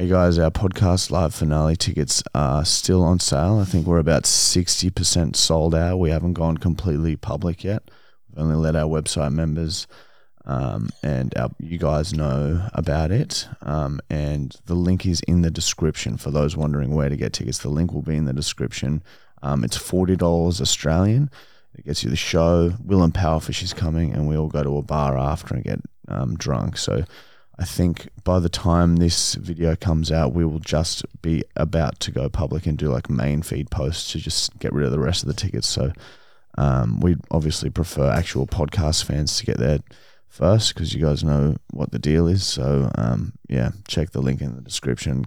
Hey guys, our podcast live finale tickets are still on sale. I think we're about 60% sold out. We haven't gone completely public yet. We've only let our website members um, and our, you guys know about it. Um, and the link is in the description for those wondering where to get tickets. The link will be in the description. Um, it's $40 Australian. It gets you the show. Will and Powerfish is coming, and we all go to a bar after and get um, drunk. So I think by the time this video comes out, we will just be about to go public and do like main feed posts to just get rid of the rest of the tickets. So um, we obviously prefer actual podcast fans to get there first because you guys know what the deal is. So um, yeah, check the link in the description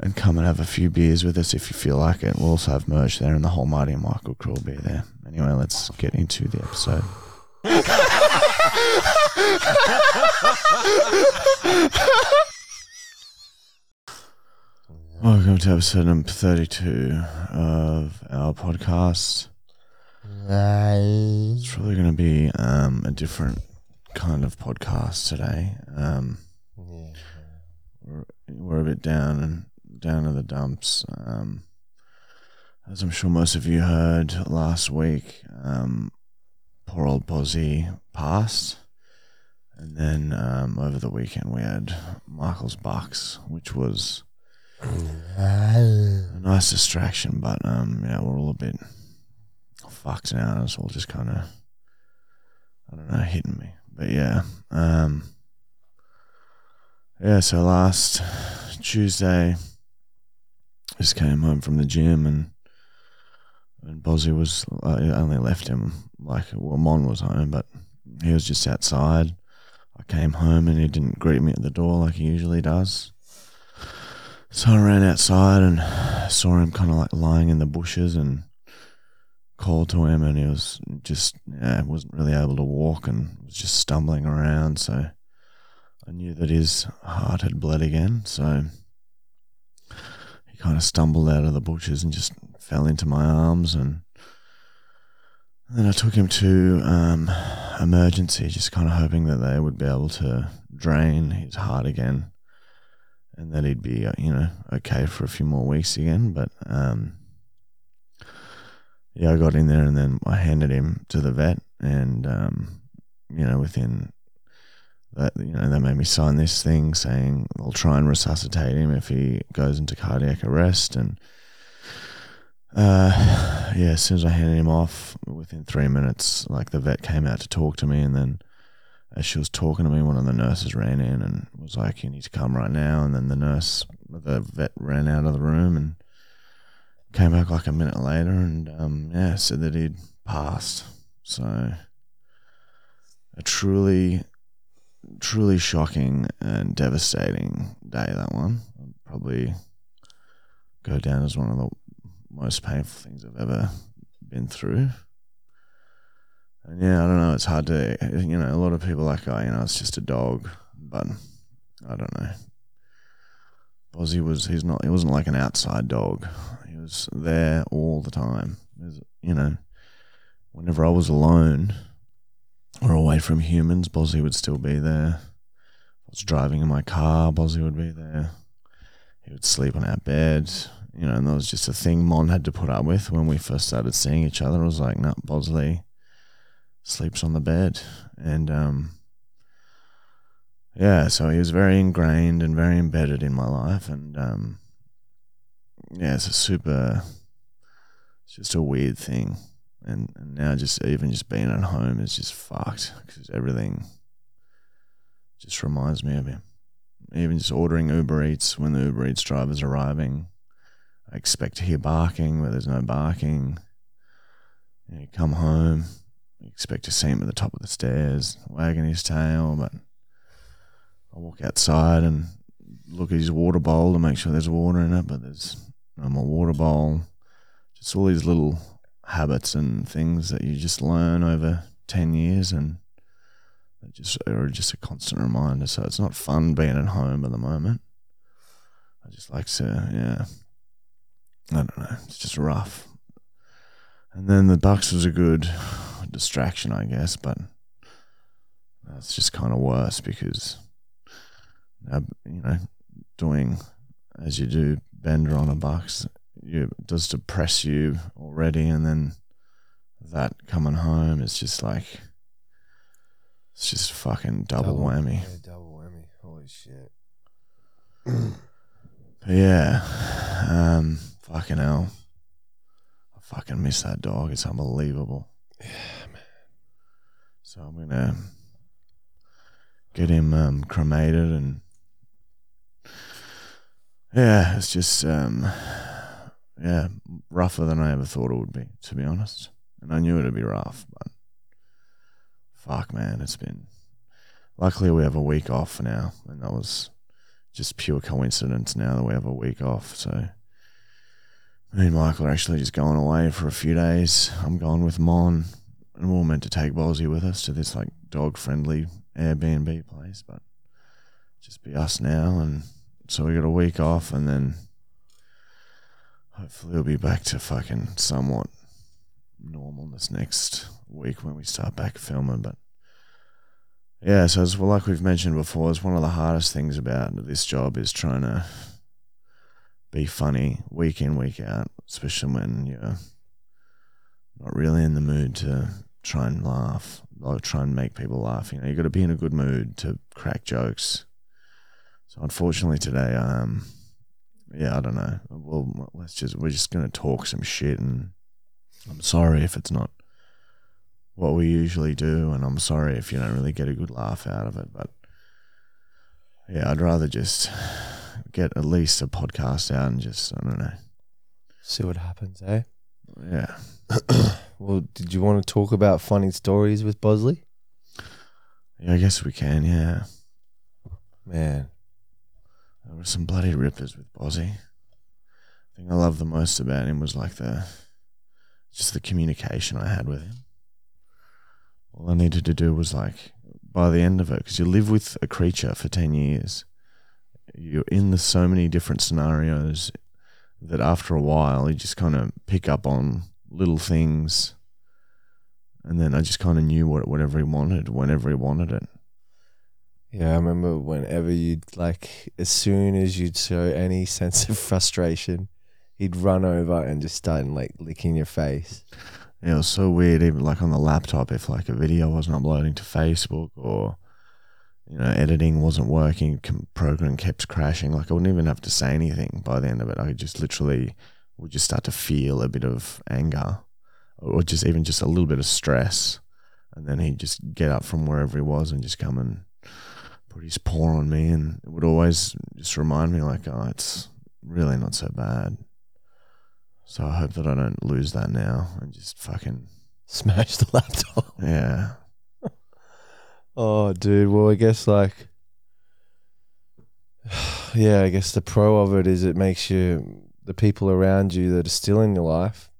and come and have a few beers with us if you feel like it. We'll also have merch there, and the whole Marty and Michael crew will be there. Anyway, let's get into the episode. Welcome to episode number 32 of our podcast. It's probably going to be um, a different kind of podcast today. Um, we're, we're a bit down and down to the dumps. Um, as I'm sure most of you heard last week, um, poor old Bozzy passed. And then um, over the weekend, we had Michael's Bucks, which was a nice distraction, but um, yeah, we're all a bit fucked now. It's all just kind of, I don't know, hitting me. But yeah, um, yeah. So last Tuesday, just came home from the gym and and Bozzy was I only left him like well Mon was home, but he was just outside. I came home and he didn't greet me at the door like he usually does. So I ran outside and saw him kind of like lying in the bushes and called to him and he was just yeah wasn't really able to walk and was just stumbling around. So I knew that his heart had bled again. So he kind of stumbled out of the bushes and just fell into my arms and then I took him to um, emergency, just kind of hoping that they would be able to drain his heart again, and that he'd be, uh, you know, okay for a few more weeks again. But um, yeah, I got in there, and then I handed him to the vet, and um, you know, within that, you know, they made me sign this thing saying they'll try and resuscitate him if he goes into cardiac arrest, and uh, yeah, as soon as I handed him off, within three minutes, like the vet came out to talk to me, and then as she was talking to me, one of the nurses ran in and was like, "You need to come right now." And then the nurse, the vet, ran out of the room and came back like a minute later, and um, yeah, said that he'd passed. So a truly, truly shocking and devastating day. That one probably go down as one of the most painful things I've ever been through. And yeah, I don't know. It's hard to, you know, a lot of people like, oh, you know, it's just a dog, but I don't know. Bozzy was, he's not, he wasn't like an outside dog. He was there all the time. Was, you know, whenever I was alone or away from humans, Bozzy would still be there. I was driving in my car, Bozzy would be there. He would sleep on our bed you know, and that was just a thing Mon had to put up with when we first started seeing each other. I was like, no, Bosley sleeps on the bed, and um, yeah, so he was very ingrained and very embedded in my life, and um, yeah, it's a super, it's just a weird thing, and, and now just even just being at home is just fucked because everything just reminds me of him. Even just ordering Uber Eats when the Uber Eats driver's arriving I expect to hear barking where there's no barking. Know, you come home, you expect to see him at the top of the stairs, wagging his tail, but I walk outside and look at his water bowl to make sure there's water in it, but there's no more water bowl. Just all these little habits and things that you just learn over 10 years and they just are just a constant reminder. So it's not fun being at home at the moment. I just like to, yeah, I don't know. It's just rough. And then the Bucks was a good distraction, I guess, but that's just kind of worse because, uh, you know, doing as you do bender on a bucks, you it does depress you already, and then that coming home is just like it's just fucking double, whammy. Yeah, double whammy. Holy shit. Yeah, um, fucking hell, I fucking miss that dog. It's unbelievable. Yeah, man. So I'm gonna get him um, cremated, and yeah, it's just um, yeah, rougher than I ever thought it would be, to be honest. And I knew it'd be rough, but fuck, man, it's been. Luckily, we have a week off now, and that was just pure coincidence. Now that we have a week off, so me and Michael are actually just going away for a few days. I'm going with Mon, and we are meant to take Bozzy with us to this like dog friendly Airbnb place, but just be us now. And so we got a week off, and then hopefully we'll be back to fucking somewhat normal this next week when we start back filming. But yeah, so it's well, like we've mentioned before, it's one of the hardest things about this job is trying to be funny week in, week out, especially when you're not really in the mood to try and laugh or try and make people laugh. You know, you got to be in a good mood to crack jokes. So unfortunately today, um, yeah, I don't know. Well, let's just we're just gonna talk some shit, and I'm sorry if it's not what we usually do, and I'm sorry if you don't really get a good laugh out of it. But yeah, I'd rather just get at least a podcast out and just I don't know. See what happens, eh? Yeah. Well, did you want to talk about funny stories with Bosley? Yeah, I guess we can, yeah. Man, There were some bloody rippers with Bozzy. The thing I loved the most about him was like the just the communication I had with him. All I needed to do was like by the end of it, because you live with a creature for ten years, you're in the so many different scenarios that after a while you just kind of pick up on little things, and then I just kind of knew what whatever he wanted whenever he wanted it. yeah, I remember whenever you'd like, as soon as you'd show any sense of frustration, he'd run over and just start like licking your face. Yeah, it was so weird. Even like on the laptop, if like a video wasn't uploading to Facebook or you know editing wasn't working, program kept crashing. Like I wouldn't even have to say anything by the end of it. I just literally would just start to feel a bit of anger, or just even just a little bit of stress, and then he'd just get up from wherever he was and just come and put his paw on me, and it would always just remind me like, oh, it's really not so bad. So I hope that I don't lose that now and just fucking Smash the laptop. yeah. Oh, dude. Well, I guess like, yeah, I guess the pro of it is it makes you the people around you that are still in your life.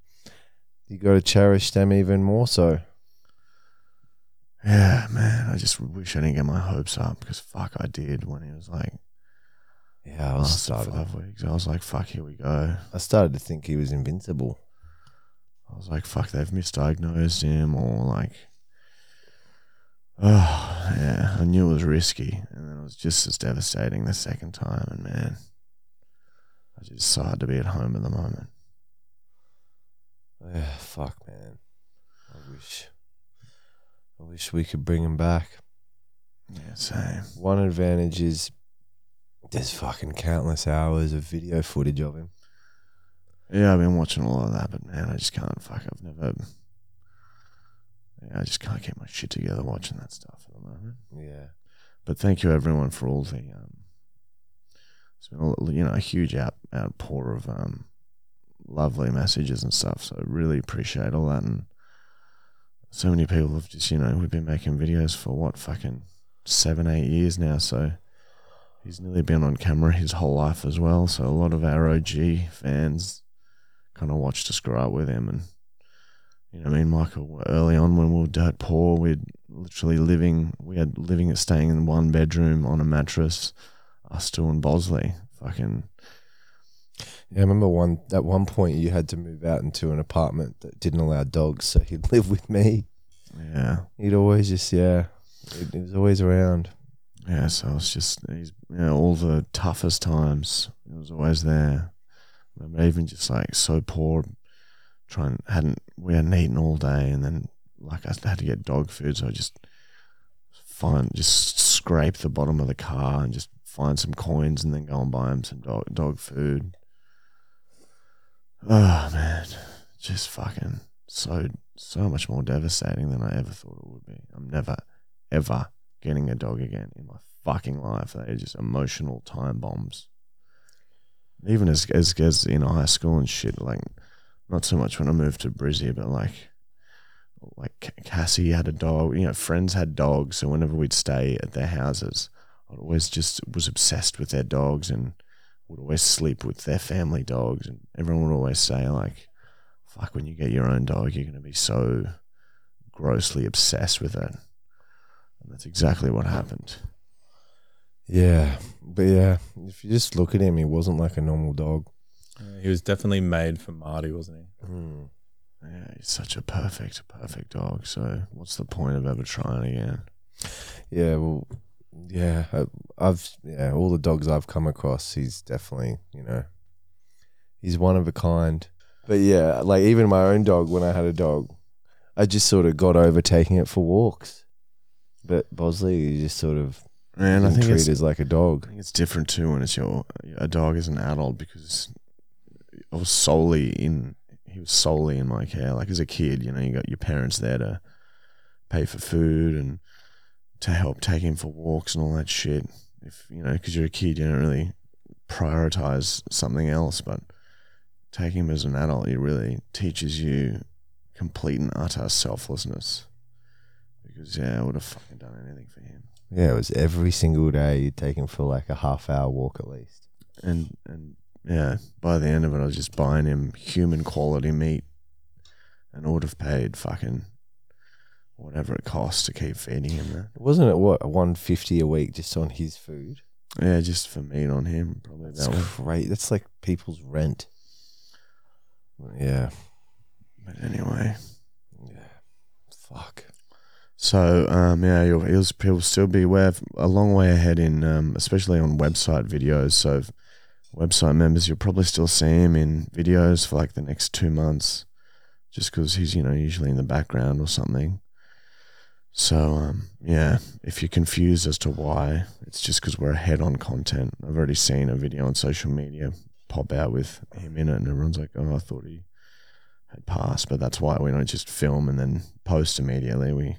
You got to cherish them even more so. Yeah, man. I just wish I didn't get my hopes up because fuck, I did when he was like Yeah, I was last started. five weeks. I was like, fuck, here we go. I started to think he was invincible. I was like, fuck, they've misdiagnosed him or like, oh yeah. I knew it was risky, and then it was just as devastating the second time. And man, I just so hard to be at home at the moment. Yeah, fuck, man. I wish. I wish we could bring him back. Yeah, same. One advantage is there's fucking countless hours of video footage of him. Yeah, I've been watching a lot of that, but man, I just can't. Fuck, I've never. Yeah, I just can't get my shit together watching that stuff at the moment. Yeah. But thank you everyone for all the. Um, it's been a, you know a huge out outpour of um, lovely messages and stuff. So I really appreciate all that, and so many people have just you know we've been making videos for what fucking seven eight years now. So he's nearly been on camera his whole life as well. So a lot of our OG fans kind of watched us grow up with him, and you know, me and Michael early on when we were dirt poor, we'd literally living we had living staying in one bedroom on a mattress, us two and Bosley. Fucking Yeah, I remember one at one point you had to move out into an apartment that didn't allow dogs, so he'd live with me. yeah. He'd always just yeah, he was always around. Yeah, so it's just you know, all the toughest times It was always there. I remember even just like so poor, trying hadn't we hadn't eaten all day, and then like I had to get dog food, so I just find just scrape the bottom of the car and just find some coins, and then go and buy him some dog dog food. Oh man, just fucking so so much more devastating than I ever thought it would be. I'm never ever getting a dog again in my fucking life. They're just emotional time bombs. Even as as as in high school and shit, like not so much when I moved to Brizzy, but like like Cassie had a dog. You know, friends had dogs, so whenever we'd stay at their houses, I'd always just was obsessed with their dogs and would always sleep with their family dogs. And everyone would always say like, "Fuck, when you get your own dog, you're gonna be so grossly obsessed with it." And that's exactly what happened. Yeah, but yeah, if you just look at him, he wasn't like a normal dog. Yeah, he was definitely made for Marty, wasn't he? Mm. Yeah, he's such a perfect, perfect dog. So what's the point of ever trying again? Yeah, well, yeah, I, I've yeah, all the dogs I've come across, he's definitely you know, he's one of a kind. But yeah, like even my own dog, when I had a dog, I just sort of got over taking it for walks. But Bosley, you just sort of And I think treat it's, as like a dog. I think it's different too when it's your a dog as an adult because I was solely in he was solely in my care. Like as a kid, you know, you got your parents there to pay for food and to help take him for walks and all that shit. If you know, because you're a kid, you don't really prioritize something else. But taking him as an adult, it really teaches you complete and utter selflessness. Because yeah, I would have fucking done anything for him. Yeah, it was every single day you'd take him for like a half hour walk at least. and and yeah, by the end of it, I was just buying him human quality meat, and I would have paid fucking whatever it costs to keep feeding him that. Wasn't it what one fifty a week just on his food? Yeah, just for meat on him, probably That's that great. That's like people's rent. Yeah. But anyway, Yeah. Fuck. So um, yeah, you'll, he'll, he'll still be where a long way ahead in, um, especially on website videos. So website members, you'll probably still see him in videos for like the next two months, just because he's you know usually in the background or something. So um, yeah, if you're confused as to why, it's just because we're ahead on content. I've already seen a video on social media pop out with him in it, and everyone's like, "Oh, I thought he had passed," but that's why we don't just film and then post immediately. We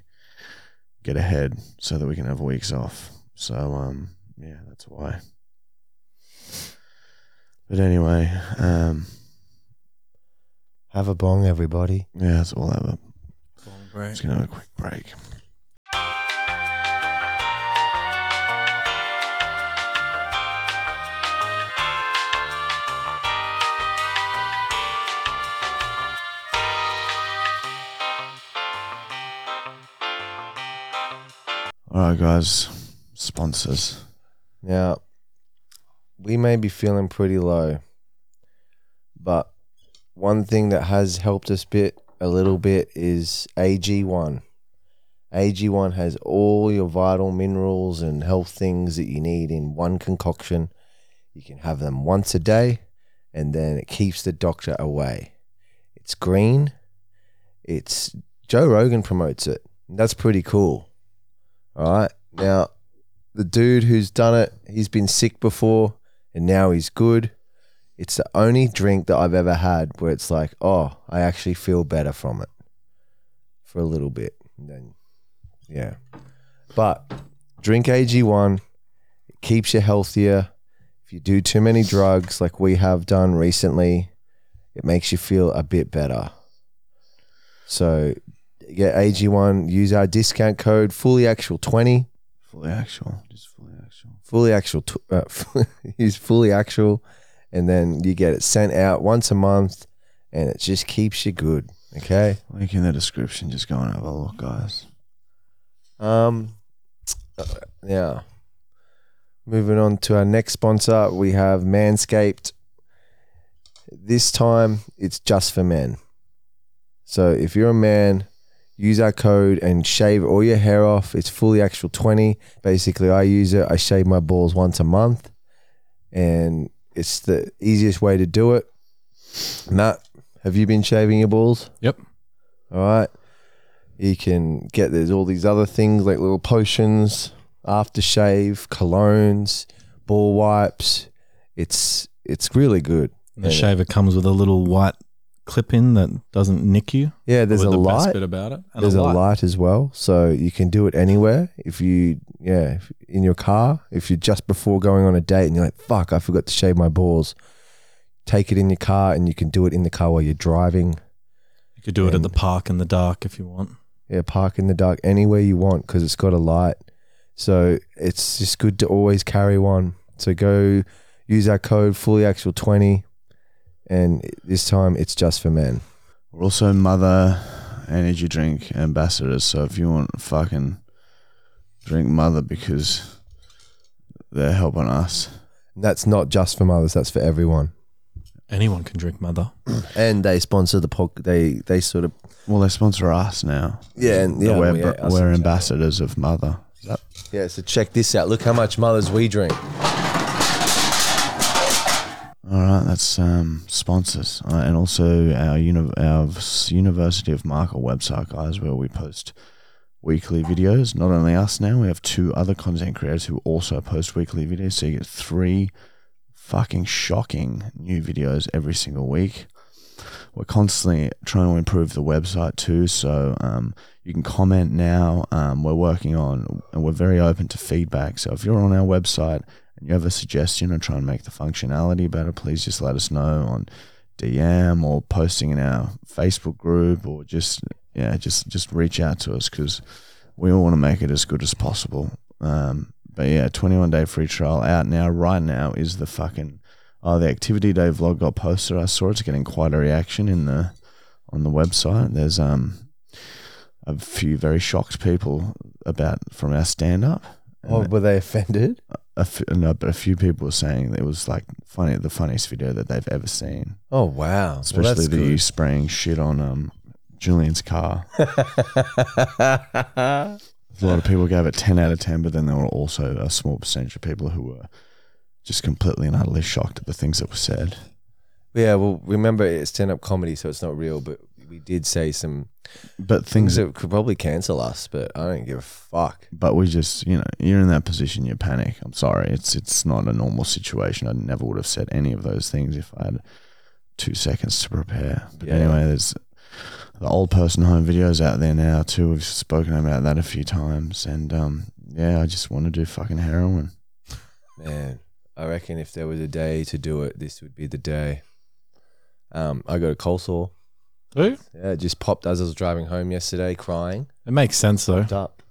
get ahead so that we can have weeks off. So um, yeah, that's why. But anyway, um, Have a bong, everybody. yeah, that's all I have. A, Great. just gonna have a quick break. All right, guys, sponsors. Now, we may be feeling pretty low, but one thing that has helped us bit a little bit is AG1. AG1 has all your vital minerals and health things that you need in one concoction. You can have them once a day, and then it keeps the doctor away. It's green. It's Joe Rogan promotes it. That's pretty cool. All right. Now, the dude who's done it, he's been sick before and now he's good. It's the only drink that I've ever had where it's like, oh, I actually feel better from it for a little bit. And then, yeah. But drink AG1, it keeps you healthier. If you do too many drugs like we have done recently, it makes you feel a bit better. So get AG1, use our discount code fully actual 20 Fully actual, just fully actual. fully actual t- uh, use fully actual and then you get it sent out once a month and it just keeps you good okay Link in the description. Just go and have a look, guys. um uh, yeah moving on to our next sponsor we have manscaped this time it's just for men so if you're a man use our code and shave all your hair off it's fully actual 20 basically i use it i shave my balls once a month and it's the easiest way to do it. Matt, have you been shaving your balls? Yep. All right. You can get there's all these other things like little potions, aftershave, colognes, ball wipes. It's it's really good. And the shaver comes with a little white clip in that doesn't nick you. Yeah, there's a the best light. bit about it. There's a light. as well, so you can do it anywhere. If you, yeah, if, in your car, if you're just before going on a date and you're like, "Fuck, I forgot to shave my balls," take it in your car, and you can do it in the car while you're driving. You could do it at the park in the dark if you want. Yeah, park in the dark anywhere you want because it's got a light. So it's just good to always carry one. So go use our code fully actual twenty, and this time it's just for men. We're also Mother energy drink ambassadors. So if you want fucking drink Mother because they're helping us. And that's not just for mothers; that's for everyone. Anyone can drink mother. And they sponsor the pod. They they sort of Well, they sponsor us now. Yeah, and- yeah, we're, yeah, we're ambassadors of Mother. yeah. So check this out. Look how much mothers we drink. That's um, sponsors, uh, and also our uni- our University of Markle website, guys, where we post weekly videos. Not only us now, we have two other content creators who also post weekly videos. So you get three fucking shocking new videos every single week. We're constantly trying to improve the website too, so um, you can comment now. Um, we're working on, and we're very open to feedback. So if you're on our website and you have a suggestion or try and make the functionality better, please just let us know on DM or posting in our Facebook group or just yeah, just just reach out to us because we all want to make it as good as possible. Um, but yeah, 21 day free trial out now. Right now is the fucking oh the activity day vlog got posted. I saw it's getting quite a reaction in the on the website. There's um a few very shocked people about from our stand up. Oh, were they offended? A f- no, but a few people were saying it was like funny, the funniest video that they've ever seen. Oh wow! Especially that's the good. you spraying shit on um Julian's car. A lot of people gave it ten out of ten, but then there were also a small percentage of people who were just completely and utterly shocked at the things that were said. yeah, well, remember it's stand-up comedy, so it's not real. But we did say some But things that could probably cancel us. But I don't give a fuck. but we just you know you're in that position you panic i'm sorry it's it's not a normal situation i never would have said any of those things if i had two seconds to prepare but Yeah. anyway there's the old person home videos out there now too we've spoken about that a few times and um yeah i just want to do fucking heroin Man, I reckon if there was a day to do it, this would be the day. Um, I got a cold sore. Who? Yeah, it just popped as I was driving home yesterday, crying. It makes sense though. Popped up.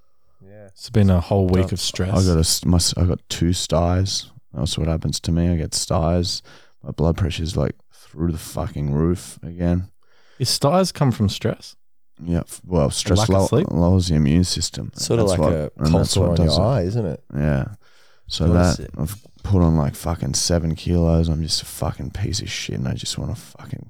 Yeah. It's been a whole week of stress. i got a s- my, s- i got two styes that's what happens to me i get styes my blood pressure's like through the fucking roof again Your stars come from stress. Yeah, f- well, stress lack of low, sleep? lowers the immune system. Sort of That's like what- a and cold that's sore what on does your it. eye, isn't it? Yeah. So Notice that it. I've put on like fucking seven kilos. I'm just a fucking piece of shit, and I just want to fucking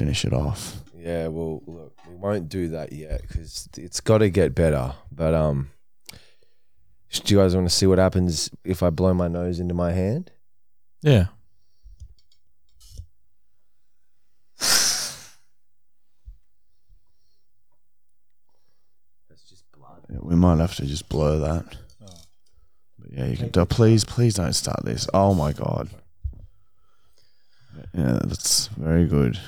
finish it off. Yeah, well, look, we won't do that yet because it's got to get better. But um, do you guys want to see what happens if I blow my nose into my hand? Yeah. That's just blood. Yeah, we might have to just blow that. But yeah, you can. Do, please, please don't start this. Oh my god. Yeah, that's very good.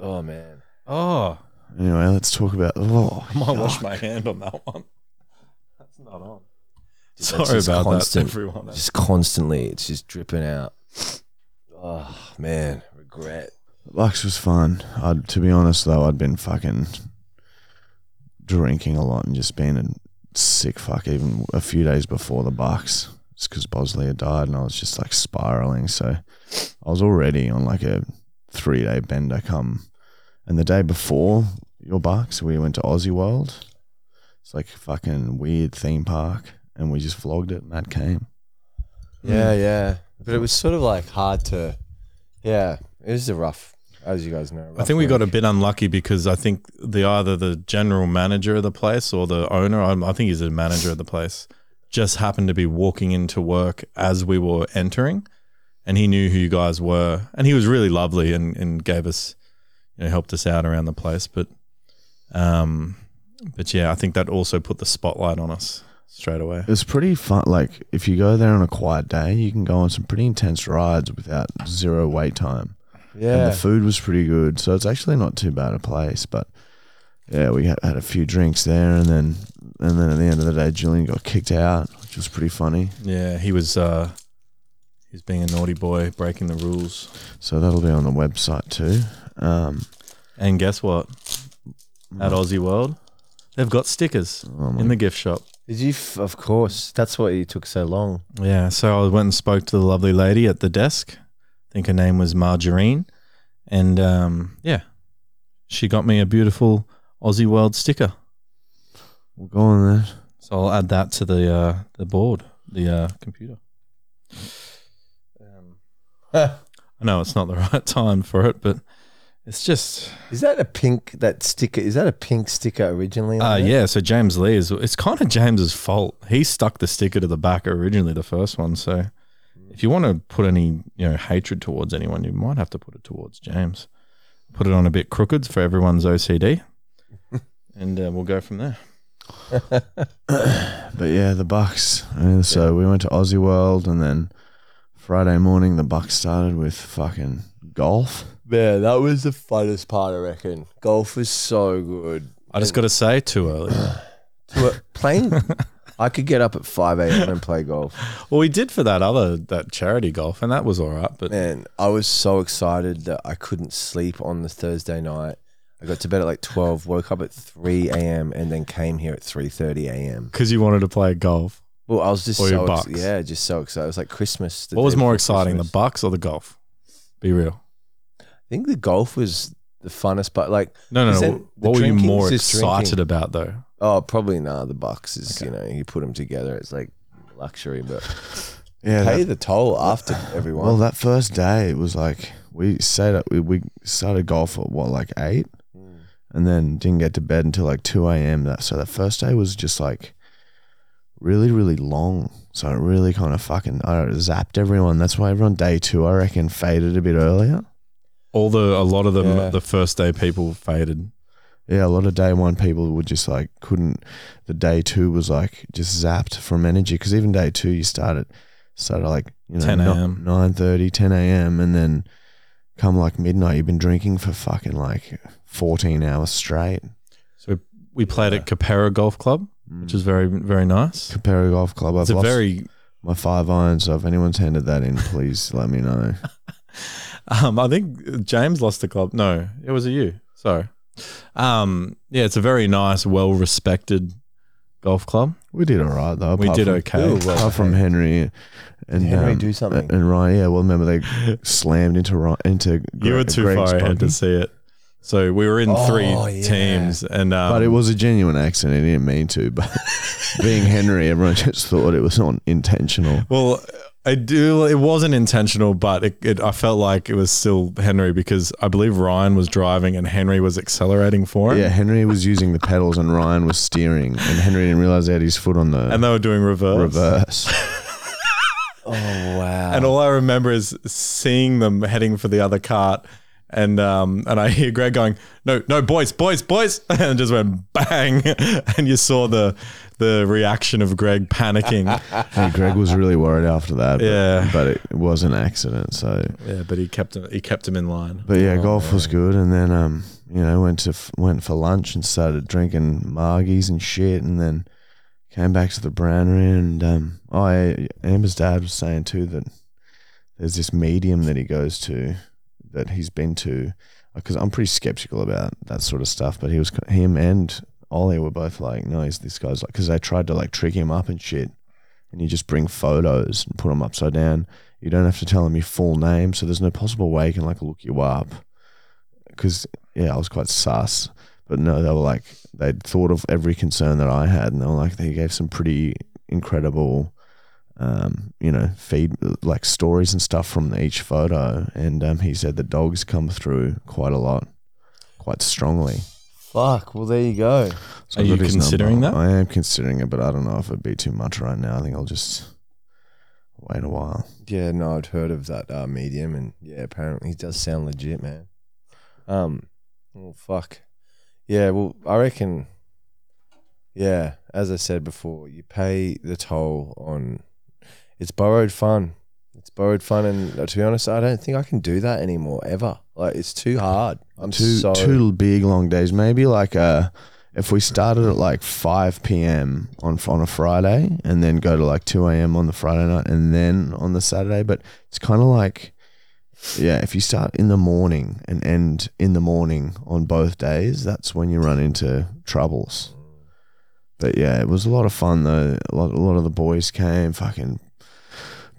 Oh man. Oh, Anyway, let's talk about. Oh, I might wash my hand on that one. That's not on. Dude, Sorry just about constant. that, everyone. Just constantly, it's just dripping out. Oh man, regret. Bucks was fun. I'd, to be honest though, I'd been fucking drinking a lot and just being a sick fuck even a few days before the Bucks. It's because Bosley had died and I was just like spiraling. So I was already on like a three day bender come. And the day before your Bucks, we went to Aussie World. It's like a fucking weird theme park. And we just vlogged it and that came. Yeah, yeah. But it was sort of like hard to. Yeah, it was a rough, as you guys know. I think we got a bit unlucky because I think the either the general manager of the place or the owner, I, I think he's a manager of the place, just happened to be walking into work as we were entering, and he knew who you guys were, and he was really lovely and and gave us, you know, helped us out around the place. But, um, but yeah, I think that also put the spotlight on us straight away. It's pretty fun. Like if you go there on a quiet day, you can go on some pretty intense rides without zero wait time. And Yeah. the food was pretty good, so it's actually not too bad a place. But yeah, we had, had a few drinks there, and then and then at the end of the day, Julian got kicked out, which was pretty funny. Yeah, he was. uh He's being a naughty boy, breaking the rules. So that'll be on the website too. Um, And guess what? At Aussie World, they've got stickers oh in the gift shop. Did you? F- of course. That's why you took so long. Yeah, so I went and spoke to the lovely lady at the desk. I think her name was Margarine, and um, yeah, she got me a beautiful Aussie World sticker. We'll go on there. So I'll add that to the uh, the board, the uh, computer. I know it's not the right time for it, but it's just Is that a pink? That sticker? Is that a pink sticker originally? on Uh, yeah, so James Lee is it's kind of James's fault. He stuck the sticker to the back originally, the first one. So if you want to put any you know hatred towards anyone, you might have to put it towards James. Put it on a bit crooked for everyone's OCD, and uh, we'll go from there. But yeah, the Bucks. And so we went to Aussie World, and then Friday morning the Bucks started with fucking golf. Yeah, that was the funnest part. I reckon golf was so good. I just got to say, too early. To a- playing, I could get up at five a.m. and play golf. well, we did for that other that charity golf, and that was all right. But Man, I was so excited that I couldn't sleep on the Thursday night. I got to bed at like twelve, woke up at three a.m. and then came here at three thirty a.m. because you wanted to play golf, Well, I was just Or your so ex- Bucks. yeah, just so excited. It was like Christmas. the what was day more before exciting, Christmas. the Bucks or the golf? Be real. I think the golf was the funnest, but like No, no, 'Cause no. then the What were you drinking's more just excited drinking. about, though? oh, probably nah. The Bucks is Okay. you know you put them together. It's like luxury, but Yeah, pay that- the toll after everyone. well, that first day it was like we stayed up. We, we started golf at what like eight, Mm. and then didn't get to bed until like two a.m. That so that first day was just like really really long. So it really kind of fucking I zapped everyone. That's why everyone day two I reckon faded a bit earlier. All the a lot of them Yeah. the first day people faded. Yeah, a lot of day one people were just like couldn't. The day two was like just zapped from energy because even day two you started started like you know 10 a.m.. 9 10 a.m. and then come like midnight you've been drinking for fucking like fourteen hours straight. So we played at Keperra Golf Club, which is very very nice. Keperra Golf Club. I've It's a lost very my five iron, So if anyone's handed that in, please let me know. um I think James lost the club. No, it was a you. Sorry. Um yeah, it's a very nice, well respected golf club. We did all right though. We apart did from- okay. Ooh, well, Apart from Henry and Henry um, do something? and Ryan. Yeah, well, remember they slammed into Ry- into. You were Gre- too Greg's far ahead buggy. to see it. So we were in Oh, three yeah. teams and um, But it was a genuine accident. He didn't mean to. But being Henry, everyone just thought it was not intentional. Well, I do. It wasn't intentional, but it, it, I felt like it was still Henry because I believe Ryan was driving and Henry was accelerating for him. Yeah, Henry was using the pedals and Ryan was steering, and Henry didn't realize he had his foot on the And they were doing reverse. reverse. oh wow! And all I remember is seeing them heading for the other cart. And um and I hear Greg going, no, no, boys, boys, boys, and just went bang, and you saw the the reaction of Greg panicking. Hey, Greg was really worried after that. But, Yeah. but it was an accident. So, yeah, but he kept him, he kept him in line. but yeah, Oh, golf was good, and then um, you know, went to f- went for lunch and started drinking margies and shit, and then came back to the brownery, and um, oh, yeah, Amber's dad was saying too that there's this medium that he goes to that he's been to uh, because I'm pretty skeptical about that sort of stuff. But he was him and Ollie were both like, no, he's this guy's like because they tried to like trick him up and shit, and you just bring photos and put them upside down. You don't have to tell him your full name, so there's no possible way he can like look you up. Because yeah, I was quite sus, but no, they were like they'd thought of every concern that I had, and they were like they gave some pretty incredible um, you know, feed like stories and stuff from each photo. And um, he said the dogs come through quite a lot, quite strongly. Fuck. Well, there you go. So Are I've you got his considering number. that? I am considering it, but I don't know if it'd be too much right now. I think I'll just wait a while. Yeah, no, I'd heard of that uh, medium, and yeah, apparently it does sound legit, man. Um, well, fuck. Yeah, well, I reckon. Yeah, as I said before, you pay the toll on. It's borrowed fun. It's borrowed fun, and uh, to be honest, I don't think I can do that anymore ever. Like it's too hard. I'm two so two big long days. Maybe like uh if we started at like five p.m. on on a Friday and then go to like two a.m. on the Friday night and then on the Saturday. But it's kind of like yeah, if you start in the morning and end in the morning on both days, that's when you run into troubles. But yeah, it was a lot of fun though. A lot, a lot of the boys came. Fucking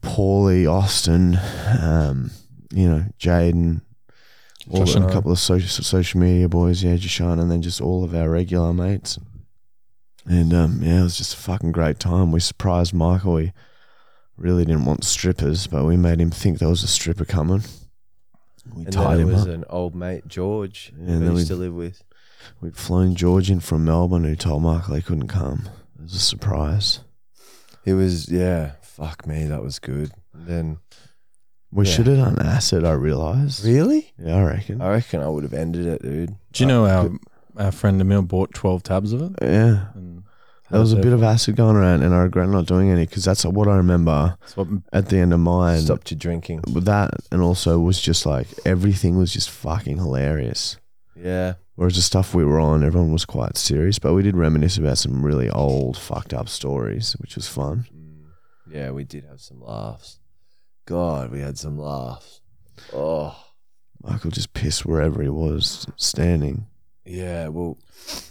Paulie, Austin, um, you know, Jaden, all the, a couple of social social media boys, yeah, Jashan, and then just all of our regular mates. And um, yeah, it was just a fucking great time. We surprised Michael. We really didn't want strippers, but we made him think there was a stripper coming. We And tied then it him was up. an old mate, George, Yeah, who and I then used we- to live with. We'd flown George in from Melbourne, who told Michael he couldn't come. It was a surprise. It was yeah. Fuck me, that was good. And then We Yeah. should have done acid. I realised. really, Yeah, I reckon. I reckon I would have ended it, dude. Do you know our our friend Emil bought twelve tabs of it? yeah, And there was a bit of acid going around, and I regret not doing any because that's what I remember that's what at the end of mine. Stopped you drinking. With that, and also was just like everything was just fucking hilarious. Yeah, Whereas the stuff we were on, everyone was quite serious, but we did reminisce about some really old, fucked up stories, which was fun. Mm. Yeah, we did have some laughs. God, we had some laughs. Oh, Michael just pissed wherever he was standing. yeah. Well,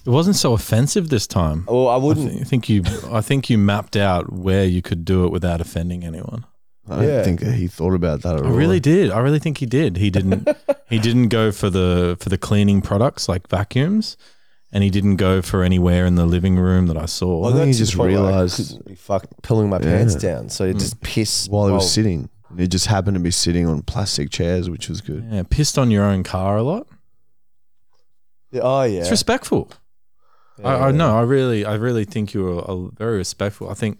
it wasn't so offensive this time. well, I I, wouldn't. thi- I think you I think you mapped out where you could do it without offending anyone. I don't Yeah. think he thought about that at I all. really did. I really think he did. He didn't. he didn't go for the for the cleaning products like vacuums, and he didn't go for anywhere in the living room that I saw. I think he just point where I realised- couldn't be fuck pulling my pants down, so it just piss While he was well, sitting, he just happened to be sitting on plastic chairs, which was good. yeah, pissed on your own car a lot. Oh yeah, It's respectful. I, I know. I really, I really think you were uh, very respectful. I think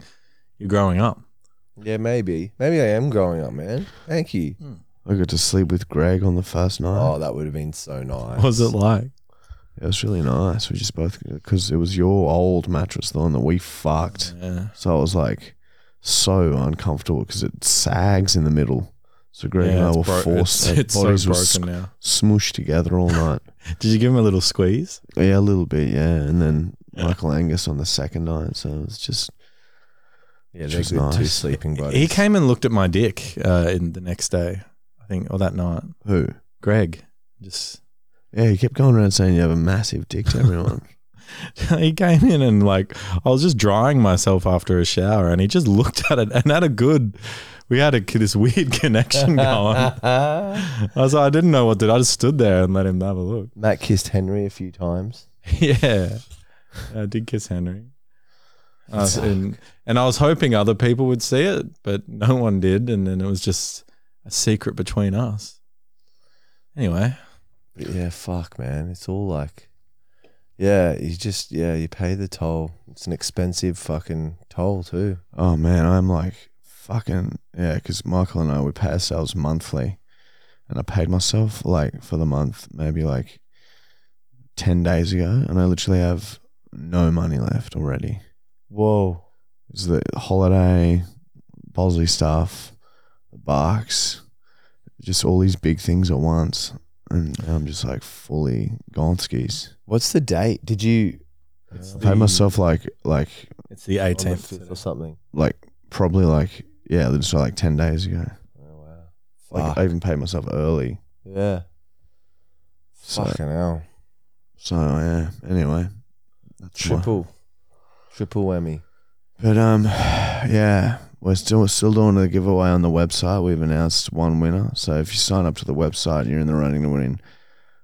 you're growing up. Yeah, maybe, maybe I am growing up, man. Thank you. I got to sleep with Greg on the first night. Oh, that would have been so nice. What was it like? It was really nice. We just both because it was your old mattress, the one that we fucked. Yeah. So I was like so uncomfortable because it sags in the middle. So Greg and I were bro- forced. It's, it's so bodies were broken now. smooshed together all night. Did you give him a little squeeze? yeah, a little bit. Yeah, and then Michael Angus on the second night. So it was just Yeah, they're good two sleeping buddies. He came and looked at my dick uh, in the next day, I think, or that night. who. Greg, just Yeah, he kept going around saying you have a massive dick to everyone. he came in and like I was just drying myself after a shower, and he just looked at it and had a good. We had a this weird connection going. I was like, I didn't know what to. do. I just stood there and let him have a look. Matt kissed Henry a few times. yeah, I did kiss Henry. Uh, and, and I was hoping other people would see it, but no one did, and then it was just a secret between us. Anyway, But yeah, fuck, man. It's all like, yeah, you just yeah, you pay the toll. It's an expensive fucking toll too. Oh man, I'm like fucking yeah, because Michael and I we pay ourselves monthly, and I paid myself like for the month maybe like ten days ago, and I literally have no money left already. Whoa. It's the holiday, Bosley stuff, the barks, just all these big things at once, and I'm just like fully gone skis. What's the date? Did you? It's I paid myself like like it's the on the 18th. fifth or something. like probably like yeah, just like ten days ago. Oh wow. Like Fuck. I even paid myself early. yeah. So- Fucking hell. So yeah. Anyway, that's my- Triple. Triple whammy. But um, yeah, we're still still doing the giveaway on the website. We've announced one winner. So if you sign up to the website, you're in the running to win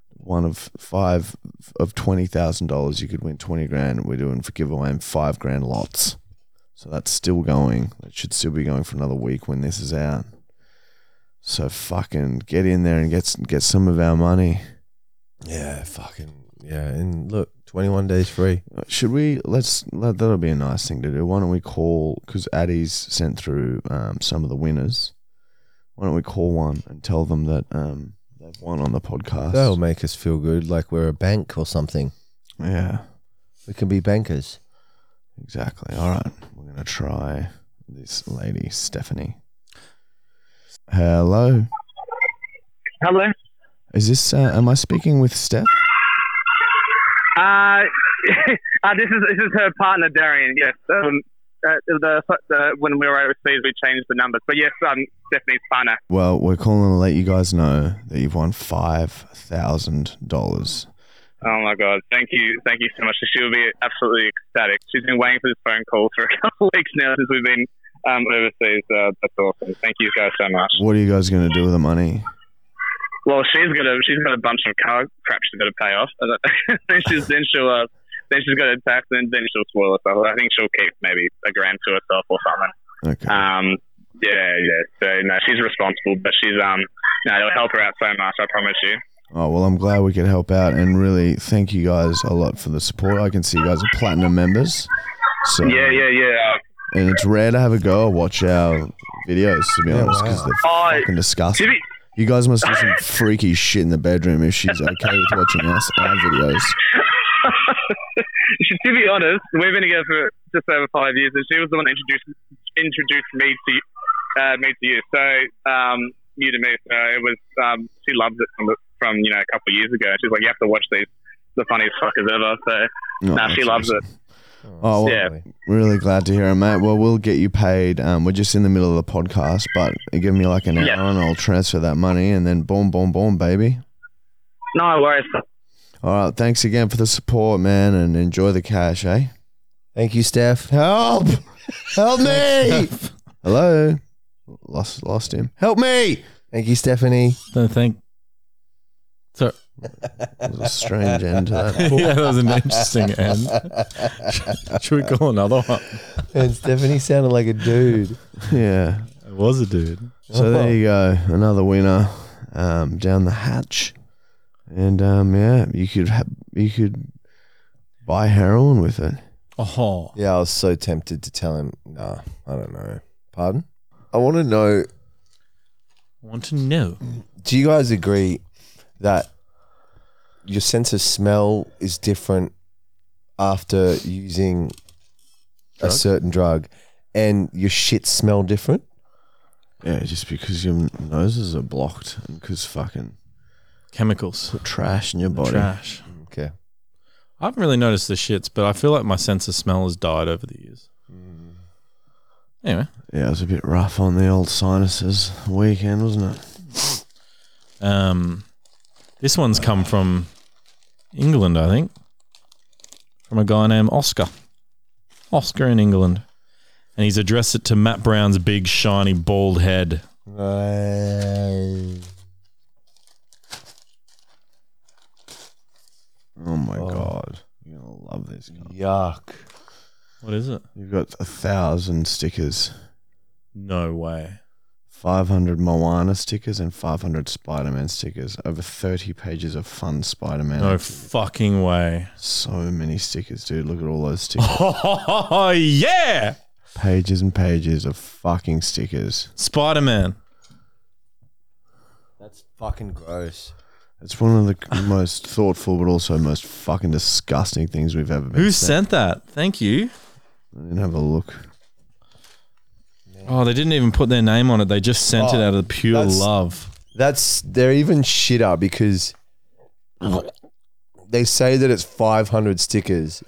one of five of twenty thousand dollars. You could win twenty grand. We're doing for giveaway in five grand lots. So that's still going. That should still be going for another week when this is out. So fucking get in there and get get some of our money. Yeah, fucking Yeah, and look, 21 days free. Should we? Let's. That, that'll be a nice thing to do. Why don't we call? Because Addie's sent through um, some of the winners. Why don't we call one and tell them that um, they've won on the podcast? That'll make us feel good, like we're a bank or something. Yeah, We can be bankers. exactly. All right, we're gonna try this lady, Stephanie. Hello, Hello. is this? Uh, am I speaking with Steph? Uh, uh, this is this is her partner Darian. Yes. Um, uh, the, the when we were overseas, we changed the numbers. But yes, um, Stephanie's partner. Well, we're calling to let you guys know that you've won five thousand dollars. Oh my God! Thank you, thank you so much. She will be absolutely ecstatic. She's been waiting for this phone call for a couple of weeks now since we've been um, overseas. Uh, that's awesome. Thank you guys so much. What are you guys gonna do with the money? Well, she's got a she's got a bunch of car crap she's got to pay off. then she's then she'll uh, then she's got a tax and then she'll spoil herself. I think she'll keep maybe a grand to herself or something. Okay. Um, yeah, yeah. So no, she's responsible, but she's um, no, it'll help her out so much. I promise you. Oh well, I'm glad we could help out, and really thank you guys a lot for the support. I can see you guys are platinum members, so Yeah, yeah, yeah. and it's rare to have a go or watch our videos to be honest, because they're Oh, fucking disgusting. to be, You guys must do some freaky shit in the bedroom if she's okay with watching us our videos. to be honest, we've been together for just over five years, and she was the one that introduced introduced me to uh, me to you. So um, you to me. So it was um, she loves it from from you know a couple of years ago. She's like, you have to watch these the funniest fuckers ever. So Oh, nah, she loves awesome. it. Oh, well, Yeah. really glad to hear it, mate. Well, we'll get you paid. Um, we're just in the middle of the podcast, but give me like an hour Yeah. and I'll transfer that money, and then boom, boom, boom, baby. No worries. All right, thanks again for the support, man, and enjoy the cash, eh? Thank you, Steph. Help! Help me! Hello. Lost lost him. Help me! Thank you, Stephanie. Don't think. So That was a strange end to that. yeah, that was an interesting end. Should we call another one? And Stephanie sounded like a dude. Yeah. It was a dude. So there you go, another winner um, down the hatch, and um, yeah, you could ha- you could buy heroin with it. Oh, Yeah, I was so tempted to tell him, nah, I don't know. Pardon? I want to know I want to know. do you guys agree that your sense of smell is different after using a Drug? certain drug and your shit smell different? Yeah, just because your noses are blocked and because fucking Chemicals. put trash in your body. Trash. Okay. I haven't really noticed the shits, but I feel like my sense of smell has died over the years. Anyway, Yeah, it was a bit rough on the old sinuses weekend, wasn't it? um, this one's come from England, I think, from a guy named Oscar. Oscar in England. And he's addressed it to Matt Brown's big, shiny, bald head. Oh my Oh. god, you're gonna love this. Guy. Yuck. What is it? You've got a thousand stickers, No way. Five hundred Moana stickers, and five hundred Spider Man stickers. Over thirty pages of fun Spider Man. No fucking way. So many stickers, dude. Look at all those stickers. Oh, yeah! pages and pages of fucking stickers. Spider Man. That's fucking gross. It's one of the most thoughtful, but also most fucking disgusting things we've ever been. Who sent that? Thank you. I didn't have a look. Oh, they didn't even put their name on it. They just sent it Oh, out of pure that's- love. That's they're even shitter because they say that it's 500 stickers,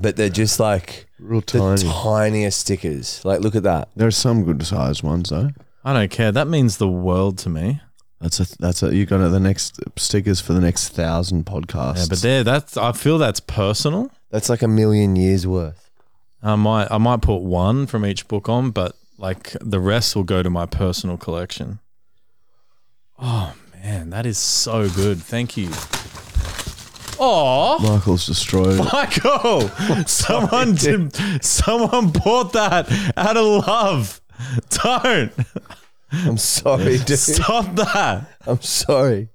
but they're just like Real the tiny. tiniest stickers. Like, look at that. there are some good sized ones though. I don't care. That means the world to me. That's a that's a you got the next stickers for the next thousand podcasts. Yeah, but there, that's. I feel that's personal. That's like a million years worth. I might, I might put one from each book on, but like the rest will go to my personal collection. Oh man, that is so good. Thank you. Oh, Michael's destroyed. Michael! Someone, did, someone bought that out of love. Don't. I'm sorry, dude. Stop that. I'm sorry.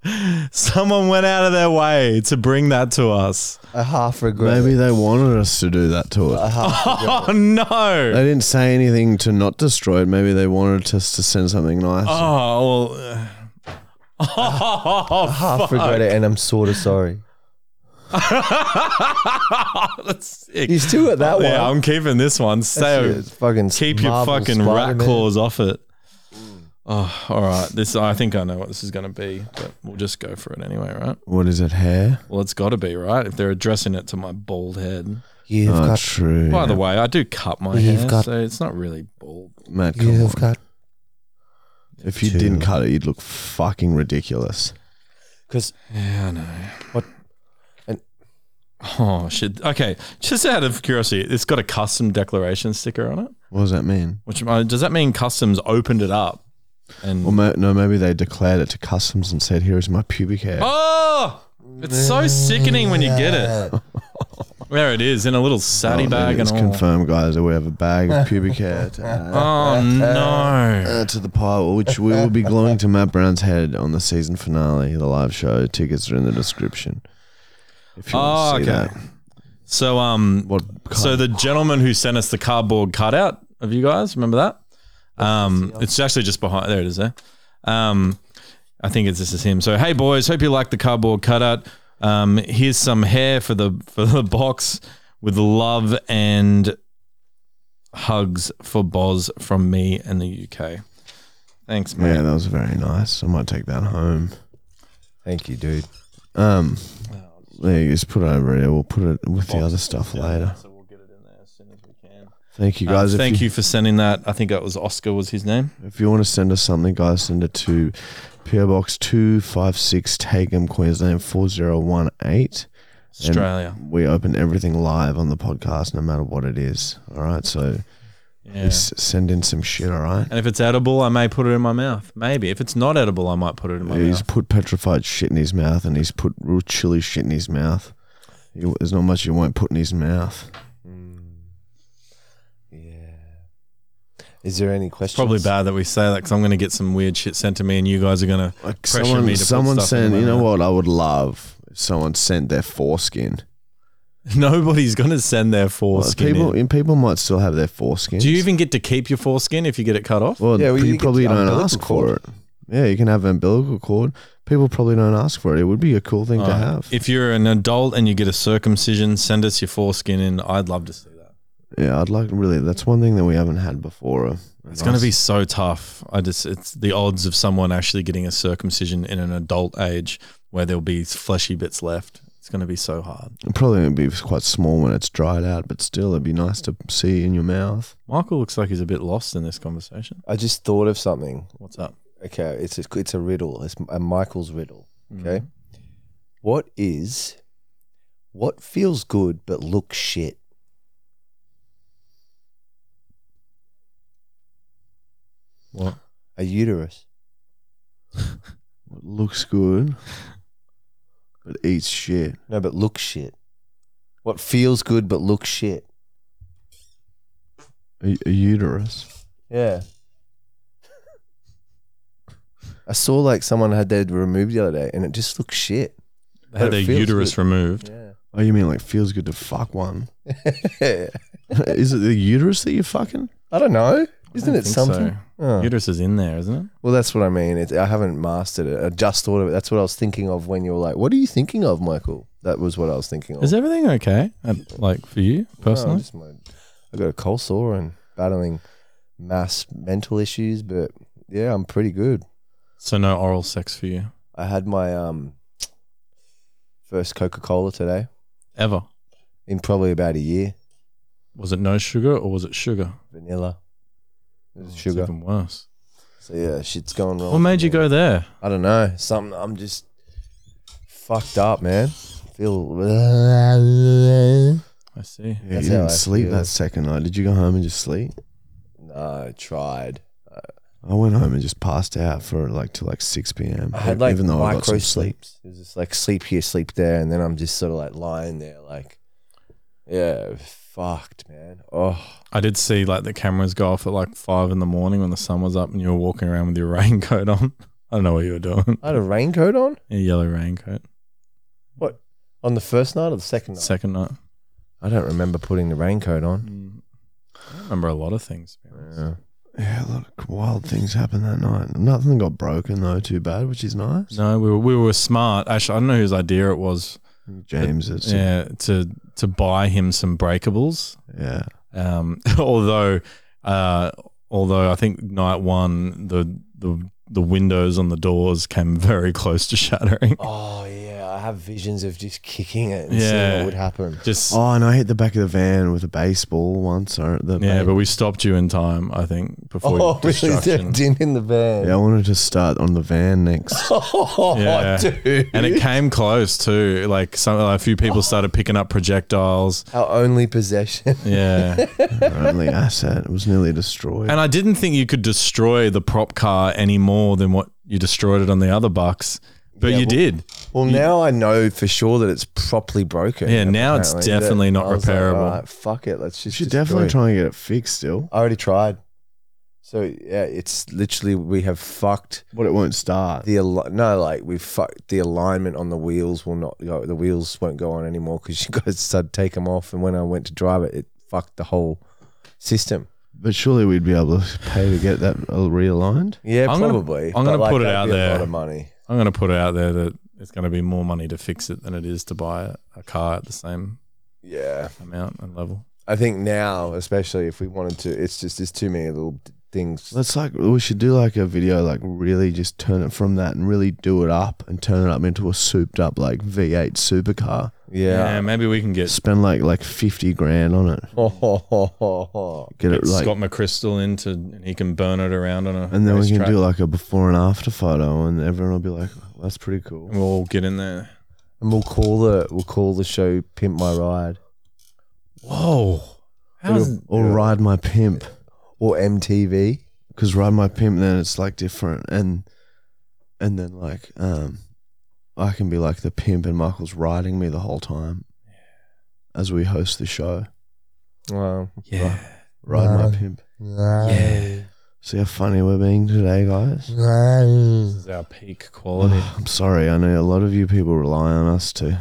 Someone went out of their way to bring that to us. I half regret. Maybe it. they wanted us to do that to I it. half regret. Oh no. They didn't say anything to not destroy it. Maybe they wanted us to send something nice. Oh well. uh, Oh, I half fuck. regret it, and I'm sort of sorry. That's sick. You still got that one. Yeah, I'm keeping this one. Stay. Fucking keep your fucking rat Spider-Man. claws off it. Oh, all right. This I think I know what this is going to be, but we'll just go for it anyway, right? What is it? Hair? Well, it's got to be right if they're addressing it to my bald head. You've oh, got. true. By the way, I do cut my You've hair, got- so it's not really bald. Matt, come You've on. got. If you two. didn't cut it, you'd look fucking ridiculous. Because Yeah, I know. What- and- Oh shit. Okay, just out of curiosity, it's got a custom declaration sticker on it. What does that mean? Which uh, does that mean customs opened it up? And Well, ma- no, maybe they declared it to customs and said, "Here is my pubic hair." oh, it's so sickening when you get it. There it is in a little Oh, satty then bag and it's all. confirmed, guys, that we have a bag of pubic hair to add, Oh no! uh, to the pile, which we will be gluing to Matt Brown's head on the season finale, the live show. Tickets are in the description. If you Oh, want to see okay. that. So um, What? so the gentleman who sent us the cardboard cutout of you guys, remember that? Um, it's actually just behind. There it is. There. Um, I think it's this is him. So hey boys, hope you like the cardboard cutout. Um, here's some hair for the for the box with love and hugs for Boz from me and the UK. Thanks, man. yeah, that was very nice. I might take that home. Thank you, dude. Um, there you just put it over here. We'll put it with the other stuff later. So we'll get it in there as soon as we can. Thank you, Uh, guys. If thank you for sending that. I think that was Oscar was his name. If you want to send us something, guys, send it to PO Box 256 Taigum, Queensland 4018. Australia. We open everything live on the podcast, no matter what it is. All right. So Yeah. just send in some shit. All right. And if it's edible, I may put it in my mouth. Maybe. If it's not edible, I might put it in my mouth. he's mouth. put petrified shit in his mouth and he's put real chili shit in his mouth. You- There's not much you won't put in his mouth. Is there any questions? Probably bad that we say that because I'm going to get some weird shit sent to me, and you guys are going to. Like Pressure someone, me to put someone stuff in sent, my you know what I would love? If someone sent their foreskin. Nobody's going to send their Well, foreskin. people, in. people might still have their foreskin. Do you even get to keep your foreskin if you get it cut off? Well, Yeah, well, you, you get probably the don't umbilical ask cord. for it. Yeah, you can have umbilical cord. People probably don't ask for it. It would be a cool thing to Alright. have. If you're an adult and you get a circumcision, send us your foreskin in. I'd love to see that. Yeah, I'd like really. That's one thing that we haven't had before. It's going to be so tough. I just it's the odds of someone actually getting a circumcision in an adult age where there'll be fleshy bits left. It's going to be so hard. It'd probably gonna be quite small when it's dried out, but still, it'd be nice to see in your mouth. Michael looks like he's a bit lost in this conversation. I just thought of something. What's up? Okay, it's a, it's a riddle. It's a Michael's riddle. Okay. Mm-hmm. What is what feels good but looks shit? What? A uterus. It looks good, but eats shit. No, but looks shit. What feels good but looks shit? A, a uterus. Yeah. I saw like someone had theirs removed the other day, and it just looks shit. They had But their feels uterus good. removed. Yeah. Oh, you mean like feels good to fuck one? Is it the uterus that you're fucking? I don't know. Isn't it something? so. Oh. Uterus is in there, isn't it? Well, that's what I mean. It's, I haven't mastered it. I just thought of it. That's what I was thinking of when you were like, "What are you thinking of, Michael?" That was what I was thinking of. Is everything okay? Uh, Like for you No, personally? just my, I got a cold sore and battling mass mental issues, but yeah, I'm pretty good. so no oral sex for you I had my um first Coca Cola today ever? in probably about a year. Was it no sugar or was it sugar? Vanilla, It was Oh, it's sugar. even worse. So yeah, shit's going wrong. What made you me. go there? I don't know. Something. I'm just fucked up, man. Feel. I see. Yeah, That's you how didn't I sleep feel. that second night. Did you go home and just sleep? No, I tried. I went home and just passed out for like till like six p.m. I had like even though I got micro some sleep. sleeps. It was just like sleep here, sleep there, and then I'm just sort of like lying there, like Yeah, fucked, man. Oh, I did see like the cameras go off at like five in the morning when the sun was up and you were walking around with your raincoat on. I don't know what you were doing. I had a raincoat on A yellow raincoat. What on the first night or the second night. Second night. I don't remember putting the raincoat on. Mm. I remember a lot of things. to be honest. Yeah. Yeah, a lot of wild things happened that night. Nothing got broken though, too bad, which is nice. No, we were, we were smart. Actually, I don't know whose idea it was. James, it's Yeah, to to buy him some breakables. yeah. Um, although, uh, although I think night one the the the windows on the doors came very close to shattering. Oh yeah, I have visions of just kicking it and Yeah. seeing what would happen. Just Oh, and I hit the back of the van with a baseball once. Or the yeah, ba- but we stopped you in time. I think before Oh, really? destruction. Didn't in the van. yeah, I wanted to start on the van next. Oh, Yeah. dude. and it came close too. Like some, a few people started picking up projectiles. Our only possession. Yeah, Our only asset it was nearly destroyed. and I didn't think you could destroy the prop car any more than what you destroyed it on the other bucks, but Yeah, you well- did. Well, now I know for sure that it's properly broken. Yeah, now it's apparently. definitely not I was like, repairable. "Alright, fuck it. Let's you just. should destroy definitely it." try and get it fixed still. I already tried. So yeah, it's literally we have fucked But it won't start. the al- no, like we fucked the alignment on the wheels will not go. The wheels won't go on anymore because you guys started to take them off, and when I went to drive it, it fucked the whole system. But surely we'd be able to pay to get that realigned. Yeah, I'm gonna- probably. I'm gonna But, put it that'd out be A there. lot of money. I'm going to put it out there that it's going to be more money to fix it than it is to buy a, a car at the same Yeah, amount and level. I think now, especially if we wanted to, it's just there's too many little d- things. Let's like we should do like a video, like really just turn it from that and really do it up and turn it up into a souped up like V8 supercar. Yeah. maybe we can get Spend like like fifty grand on it. Get it like, Scott McChrystal in to, and he can burn it around on a and then we can racetrack. do like a before and after photo, and everyone will be like, oh, "That's pretty cool." And we'll all get in there. and we'll call the we'll call the show "Pimp My Ride" Whoa. How's, Or ride my pimp, or MTV. because ride my pimp, then it's like different, and and then like um, I can be like the pimp, and Michael's riding me the whole time as we host the show. Wow. yeah. Ride my Wow. pimp. Yeah. See how funny we're being today, guys. This is our peak quality. I'm sorry. I know a lot of you people rely on us to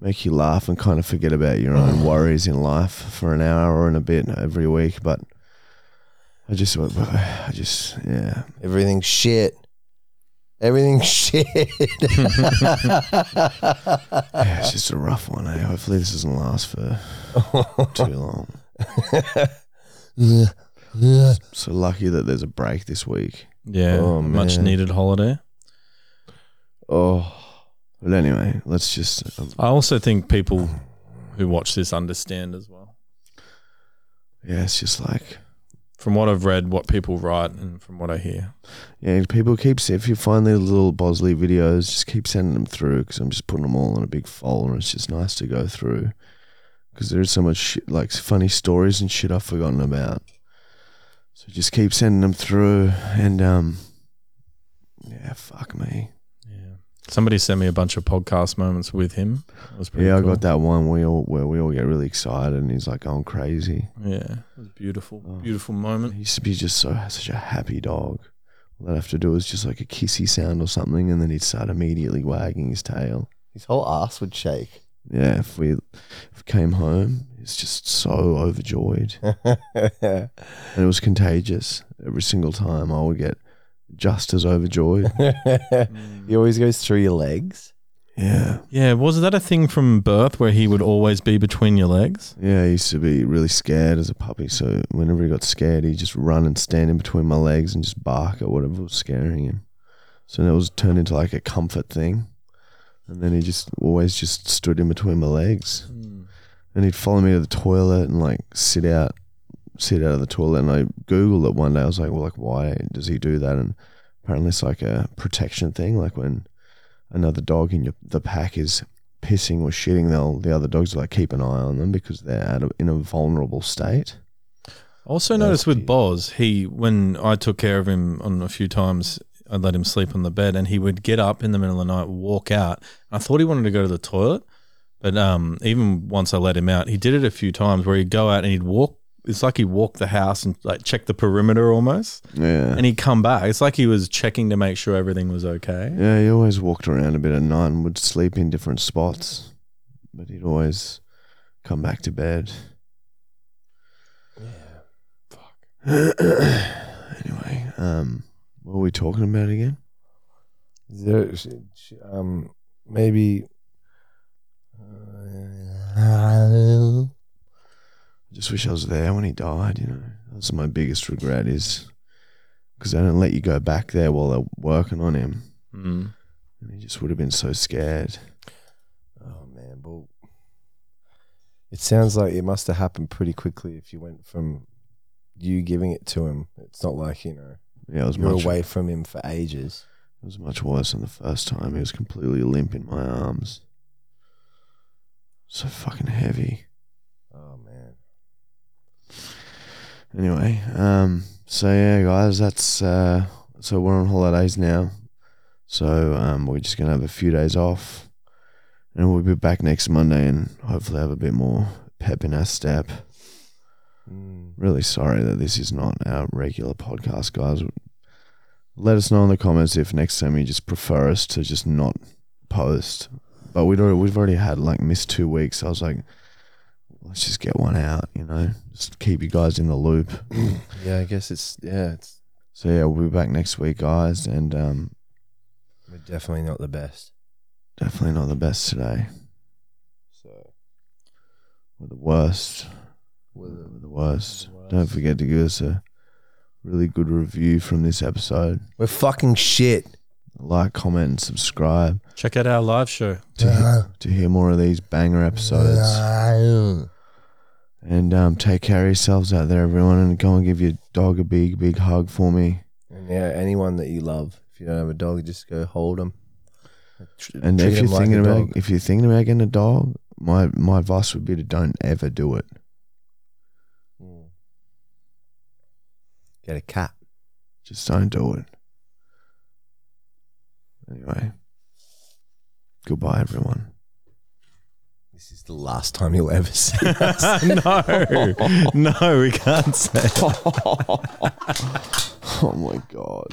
make you laugh and kind of forget about your own worries in life for an hour or in a bit every week. But I just, I just, yeah. Everything's shit. Everything's shit. yeah it's just a rough one. Eh? Hopefully, this doesn't last for too long. So lucky that there's a break this week. Yeah. Oh, much man. needed holiday. oh, But anyway, let's just. Um, I also think people who watch this understand as well. yeah, it's just like From what I've read, what people write, and from what I hear. Yeah, people keep if you find these little Bosley videos, just keep sending them through because I'm just putting them all in a big folder. It's just nice to go through because there's so much shit, like funny stories and shit I've forgotten about. So just keep sending them through, and um, yeah, fuck me. Yeah. Somebody sent me a bunch of podcast moments with him. It was pretty yeah, cool. I got that one we all where we all get really excited, and he's like going crazy. Yeah. It was beautiful. Oh. Beautiful moment. He used to be just so such a happy dog. All I'd have to do is just like a kissy sound or something, and then he'd start immediately wagging his tail. his whole ass would shake. Yeah, if we, if we came home, he's just so overjoyed, and it was contagious. Every single time, I would get just as overjoyed. he always goes through your legs. Yeah, Yeah. Was that a thing from birth where he would always be between your legs? yeah. I used to be really scared as a puppy, so whenever he got scared, he'd just run and stand in between my legs and just bark at whatever was scaring him. So that was turned into like a comfort thing, and then he just always just stood in between my legs. Hmm. and he'd follow me to the toilet and like sit out sit out of the toilet and I googled it one day I was like well like why does he do that and apparently it's like a protection thing like when another dog in your, the pack is pissing or shitting they'll the other dogs will like keep an eye on them because they're a, in a vulnerable state I also noticed with. Boz, he when I took care of him on a few times, I'd let him sleep on the bed, and he would get up in the middle of the night, walk out. I thought he wanted to go to the toilet, But um, even once I let him out, he did it a few times where he'd go out and he'd walk. It's like he walked the house and like checked the perimeter almost, Yeah. and he'd come back. It's like he was checking to make sure everything was okay. Yeah, he always walked around a bit at night and would sleep in different spots, but he'd always come back to bed. Yeah. Fuck. anyway, um, what were we talking about again? Is there, sh- sh- um, maybe. I just wish I was there when he died. You know, that's my biggest regret is because they don't let you go back there while they're working on him, Mm. and he just would have been so scared. Oh man, well, it sounds like it must have happened pretty quickly if you went from you giving it to him. It's not like you know Yeah, it was you're much. away from him for ages. It was much worse than the first time. He was completely limp in my arms. So fucking heavy. Oh man, Anyway, um, so yeah, guys, that's uh, so we're on holidays now. So um, we're just gonna have a few days off, and we'll be back next Monday, and hopefully have a bit more pep in our step. Mm. Really sorry that this is not our regular podcast, guys. Let us know in the comments if next time you just prefer us to just not post. But we'd already, we've already had like missed two weeks. I was like, let's just get one out, you know, just keep you guys in the loop. yeah, I guess it's yeah, it's So yeah, we'll be back next week, guys, and um, we're definitely not the best. definitely not the best today. So We're the worst. we're the, We're the worst. the worst. Don't forget to give us a really good review from this episode. we're fucking shit. Like, comment, and subscribe Check out our live show. to hear, to hear more of these banger episodes. And um, take care of yourselves out there, everyone, and go and give your dog a big, big hug for me. And yeah, anyone that you love. If you don't have a dog, just go hold them. And if you're thinking about if you're thinking about getting a dog, my my advice would be to don't ever do it. Mm. get a cat. Just don't do it. Anyway, goodbye, everyone. The last time you'll ever see. us. no, no, we can't say. oh my god.